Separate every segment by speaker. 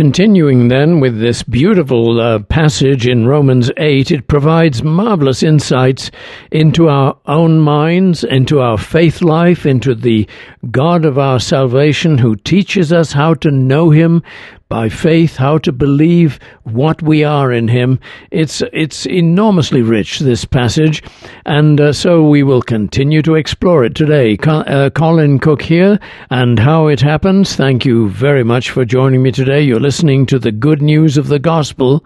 Speaker 1: Continuing then with this beautiful uh, passage in Romans 8, it provides marvelous insights into our own minds, into our faith life, into the God of our salvation who teaches us how to know Him by faith, how to believe what we are in Him. It's it's enormously rich this passage, and uh, so we will continue to explore it today. Uh, Colin Cook here, and how it happens. Thank you very much for joining me today. You're listening to the good news of the gospel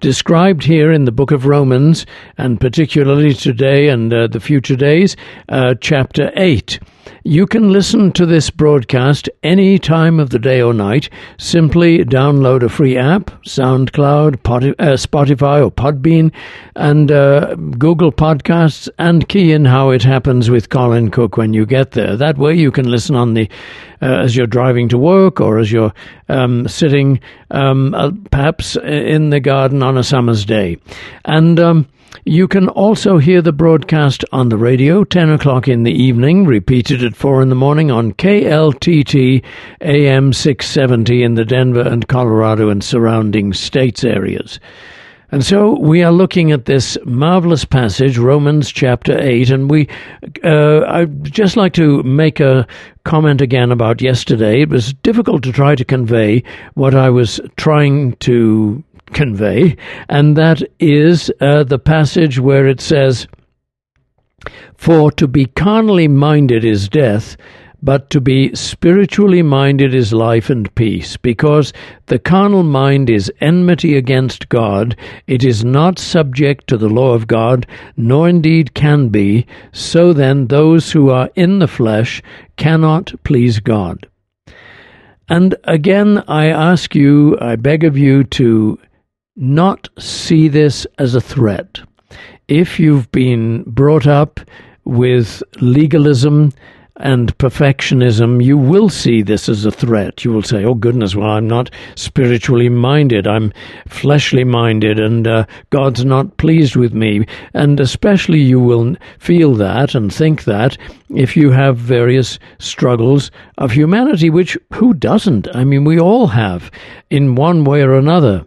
Speaker 1: described here in the book of Romans, and particularly today and uh, the future days, uh, chapter 8. You can listen to this broadcast any time of the day or night. Simply download a free app, SoundCloud, uh, Spotify, or Podbean, and uh, Google Podcasts, and key in how it happens with Colin Cook when you get there. That way you can listen on the uh, as you're driving to work or as you're um, sitting um, uh, perhaps in the garden on a summer's day. And um, you can also hear the broadcast on the radio, 10 o'clock in the evening, repeated at 4 in the morning on KLTT AM 670 in the Denver and Colorado and surrounding states areas. And so we are looking at this marvelous passage, Romans chapter 8, and we, uh, I'd just like to make a comment again about yesterday. It was difficult to try to convey what I was trying to convey, and that is uh, the passage where it says, For to be carnally minded is death, but to be spiritually minded is life and peace, because the carnal mind is enmity against God, it is not subject to the law of God, nor indeed can be, so then those who are in the flesh cannot please God. And again, I ask you, I beg of you to not see this as a threat. If you've been brought up with legalism and perfectionism, you will see this as a threat. You will say, oh, goodness, well, I'm not spiritually minded. I'm fleshly minded, and uh, God's not pleased with me. And especially you will feel that and think that if you have various struggles of humanity, which who doesn't? I mean, we all have in one way or another.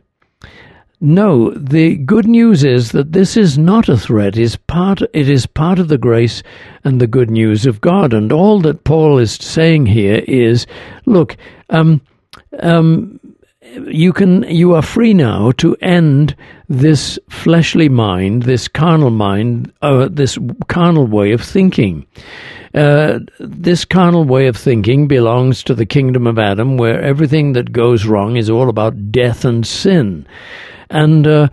Speaker 1: No, the good news is that this is not a threat. It is part, it is part of the grace and the good news of God. And all that Paul is saying here is, look, um, um, you can, you are free now to end this fleshly mind, this carnal mind, uh, this carnal way of thinking. Uh, this carnal way of thinking belongs to the kingdom of Adam, where everything that goes wrong is all about death and sin. And uh,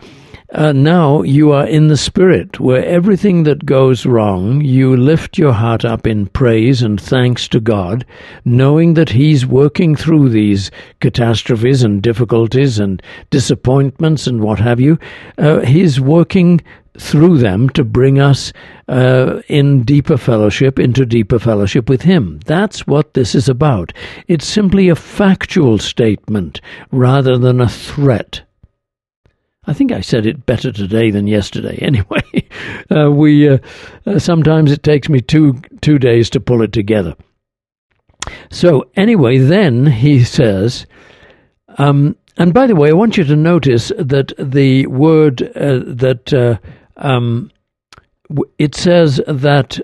Speaker 1: uh, now you are in the Spirit, where everything that goes wrong, you lift your heart up in praise and thanks to God, knowing that He's working through these catastrophes and difficulties and disappointments and what have you. Uh, he's working through them to bring us uh, in deeper fellowship, into deeper fellowship with Him. That's what this is about. It's simply a factual statement rather than a threat. I think I said it better today than yesterday. Anyway, uh, we uh, uh, sometimes it takes me two two days to pull it together. So anyway, then he says, um, and by the way, I want you to notice that the word uh, that uh, um, it says that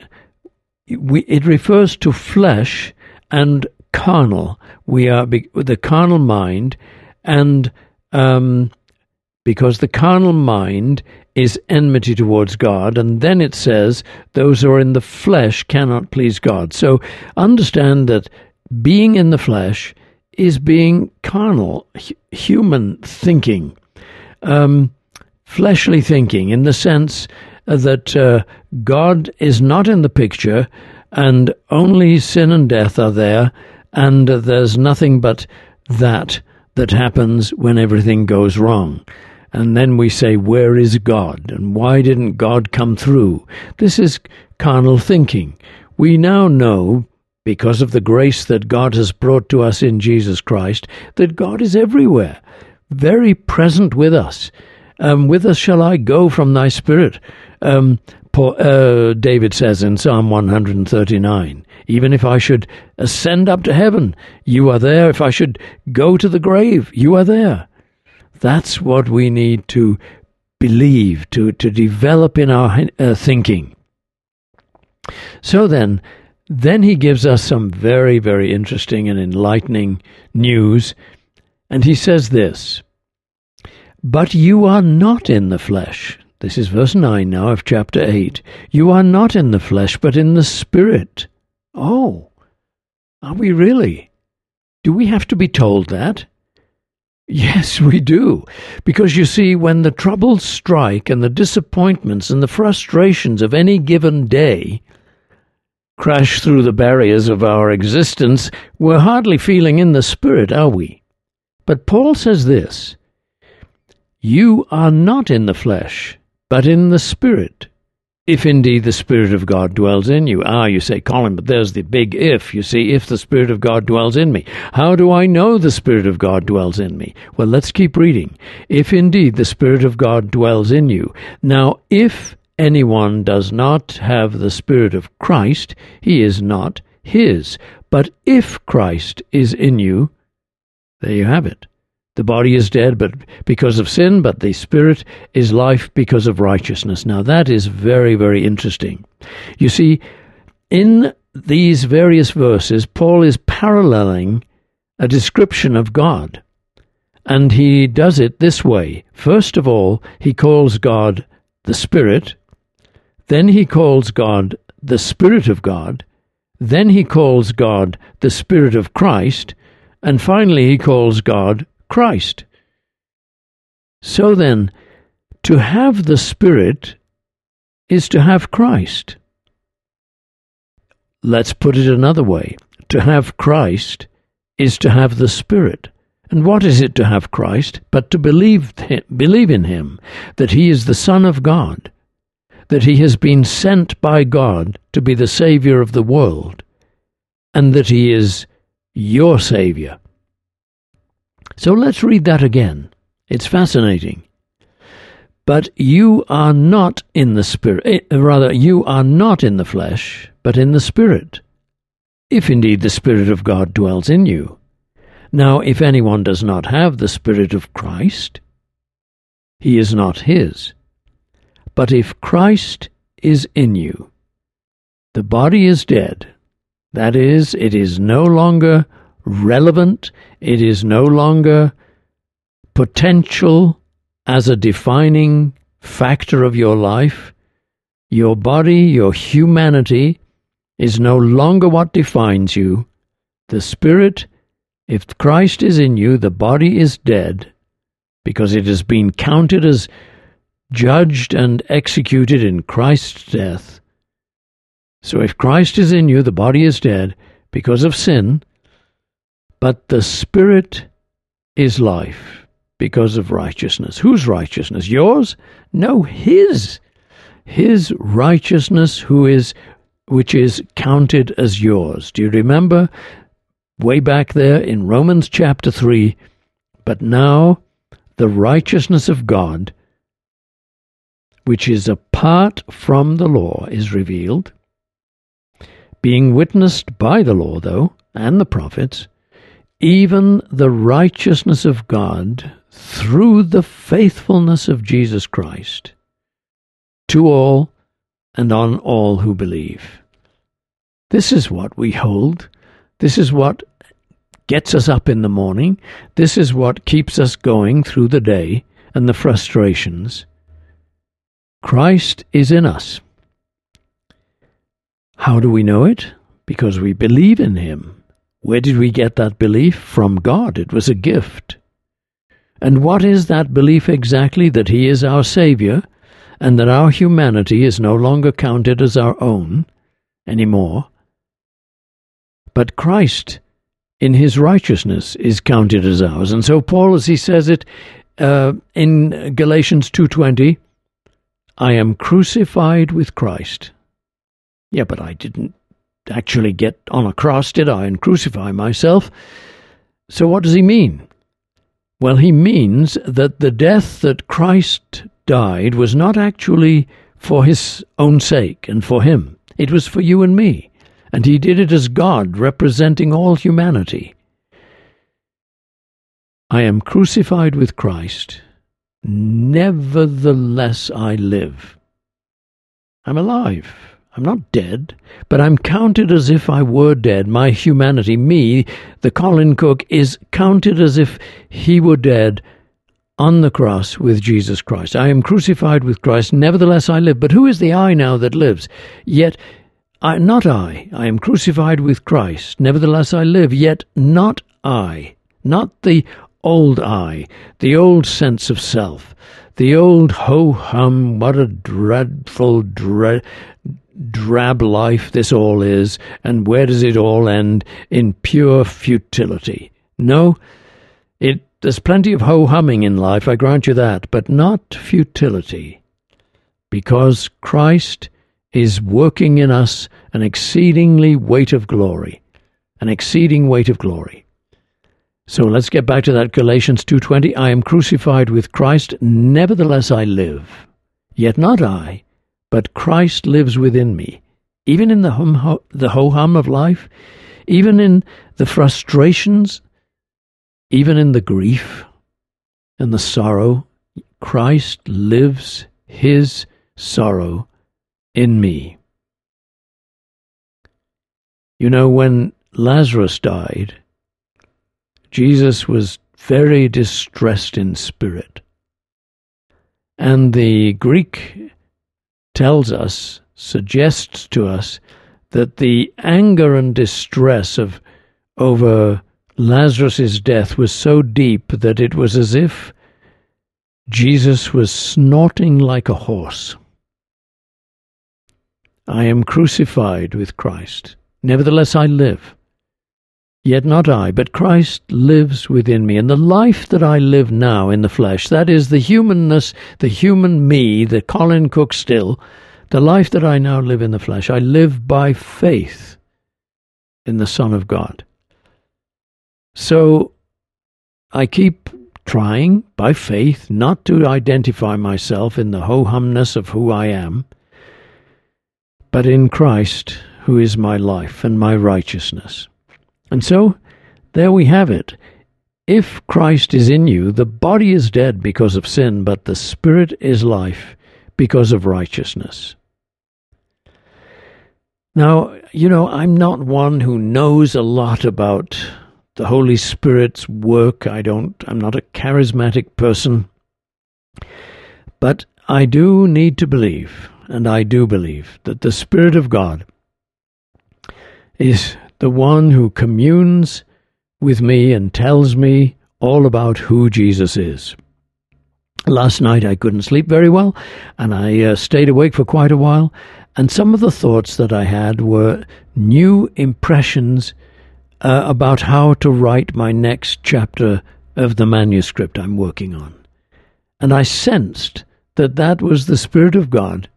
Speaker 1: we, it refers to flesh and carnal. We are the carnal mind and um, because the carnal mind is enmity towards God. And then it says, those who are in the flesh cannot please God. So understand that being in the flesh is being carnal, human thinking, um, fleshly thinking, in the sense that uh, God is not in the picture and only sin and death are there, and there's nothing but that that happens when everything goes wrong. And then we say, Where is God? And why didn't God come through? This is carnal thinking. We now know, because of the grace that God has brought to us in Jesus Christ, that God is everywhere, very present with us. Um, with us shall I go from thy spirit. Um, Paul, uh, David says in Psalm 139. Even if I should ascend up to heaven, you are there. If I should go to the grave, you are there. That's what we need to believe, to, to develop in our uh, thinking. So then, then he gives us some very, very interesting and enlightening news. And he says this But you are not in the flesh. This is verse 9 now of chapter 8. You are not in the flesh, but in the Spirit. Oh, are we really? Do we have to be told that? Yes, we do. Because you see, when the troubles strike and the disappointments and the frustrations of any given day crash through the barriers of our existence, we're hardly feeling in the spirit, are we? But Paul says this You are not in the flesh, but in the spirit if indeed the Spirit of God dwells in you. Ah, you say, Colin, but there's the big if. You see, if the Spirit of God dwells in me. How do I know the Spirit of God dwells in me? Well, let's keep reading. If indeed the Spirit of God dwells in you. Now, if anyone does not have the Spirit of Christ, he is not his. But if Christ is in you, there you have it. The body is dead but because of sin, but the spirit is life because of righteousness. Now that is very, very interesting. You see, in these various verses, Paul is paralleling a description of God. And he does it this way. First of all, he calls God the Spirit. Then he calls God the Spirit of God. Then he calls God the Spirit of Christ. And finally, he calls God Christ. So then, to have the Spirit is to have Christ. Let's put it another way. To have Christ is to have the Spirit. And what is it to have Christ but to believe, believe in Him, that He is the Son of God, that He has been sent by God to be the Saviour of the world, and that He is your Saviour. So let's read that again. It's fascinating. But you are not in the spirit, eh, rather, you are not in the flesh, but in the spirit, if indeed the Spirit of God dwells in you. Now, if anyone does not have the Spirit of Christ, he is not his. But if Christ is in you, the body is dead. That is, it is no longer relevant, it is no longer potential as a defining factor of your life. Your body, your humanity, is no longer what defines you. The spirit, if Christ is in you, the body is dead because it has been counted as judged and executed in Christ's death. So if Christ is in you, the body is dead because of sin, but the Spirit is life because of righteousness. Whose righteousness? Yours? No, His. His righteousness, who is, which is counted as yours. Do you remember? Way back there in Romans chapter 3. But now the righteousness of God, which is apart from the law, is revealed, being witnessed by the law, though, and the prophets even the righteousness of God through the faithfulness of Jesus Christ to all and on all who believe. This is what we hold. This is what gets us up in the morning. This is what keeps us going through the day and the frustrations. Christ is in us. How do we know it? Because we believe in him. Where did we get that belief? From God. It was a gift. And what is that belief exactly? That He is our Saviour, and that our humanity is no longer counted as our own anymore. But Christ, in His righteousness, is counted as ours. And so Paul, as he says it uh, in Galatians 2.20, I am crucified with Christ. Yeah, but I didn't actually get on a cross, did I, and crucify myself. So what does he mean? Well, he means that the death that Christ died was not actually for his own sake and for him. It was for you and me. and he did it as God, representing all humanity. I am crucified with Christ, nevertheless I live. I'm alive. I'm not dead, but I'm counted as if I were dead. My humanity, me, the Colin Cook, is counted as if he were dead on the cross with Jesus Christ. I am crucified with Christ, nevertheless I live. But who is the I now that lives? Yet I, not I. I am crucified with Christ, nevertheless I live. Yet not I. Not the old I, the old sense of self, the old ho hum, what a dreadful, dread, drab life this all is, and where does it all end? In pure futility. No, it there's plenty of ho humming in life, I grant you that, but not futility. Because Christ is working in us an exceedingly weight of glory, an exceeding weight of glory. So let's get back to that Galatians 2:20 I am crucified with Christ nevertheless I live yet not I but Christ lives within me even in the hum the ho hum of life even in the frustrations even in the grief and the sorrow Christ lives his sorrow in me You know when Lazarus died Jesus was very distressed in spirit. And the Greek tells us, suggests to us, that the anger and distress of over Lazarus's death was so deep that it was as if Jesus was snorting like a horse. I am crucified with Christ. Nevertheless, I live. Yet not I, but Christ lives within me. And the life that I live now in the flesh, that is the humanness, the human me, the Colin Cook still, the life that I now live in the flesh, I live by faith in the Son of God. So I keep trying by faith not to identify myself in the ho humness of who I am, but in Christ, who is my life and my righteousness. And so, there we have it. If Christ is in you, the body is dead because of sin, but the spirit is life because of righteousness. Now, you know, I'm not one who knows a lot about the Holy Spirit's work. I don't, I'm not a charismatic person. But I do need to believe, and I do believe, that the Spirit of God is the one who communes with me and tells me all about who Jesus is. Last night I couldn't sleep very well, and I uh, stayed awake for quite a while, and some of the thoughts that I had were new impressions uh, about how to write my next chapter of the manuscript I'm working on. And I sensed that that was the Spirit of God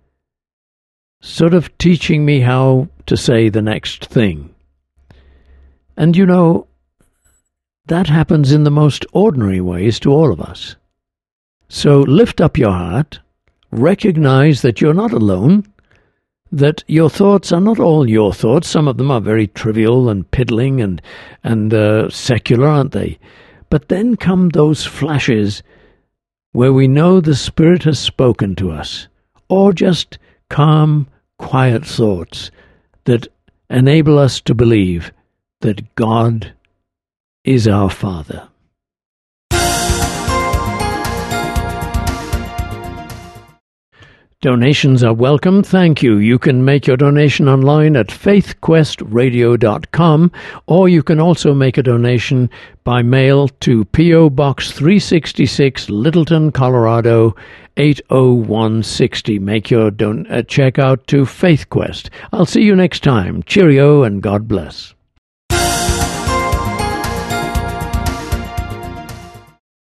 Speaker 1: sort of teaching me how to say the next thing. And you know, that happens in the most ordinary ways to all of us. So lift up your heart, recognize that you're not alone, that your thoughts are not all your thoughts. Some of them are very trivial and piddling and, and uh, secular, aren't they? But then come those flashes where we know the Spirit has spoken to us, or just calm, quiet thoughts that enable us to believe that God is our Father. Donations are welcome. Thank you. You can make your donation online at faithquestradio.com or you can also make a donation by mail to P.O. Box 366, Littleton, Colorado 80160. Make your don- uh, check out to FaithQuest. I'll see you next time. Cheerio and God bless.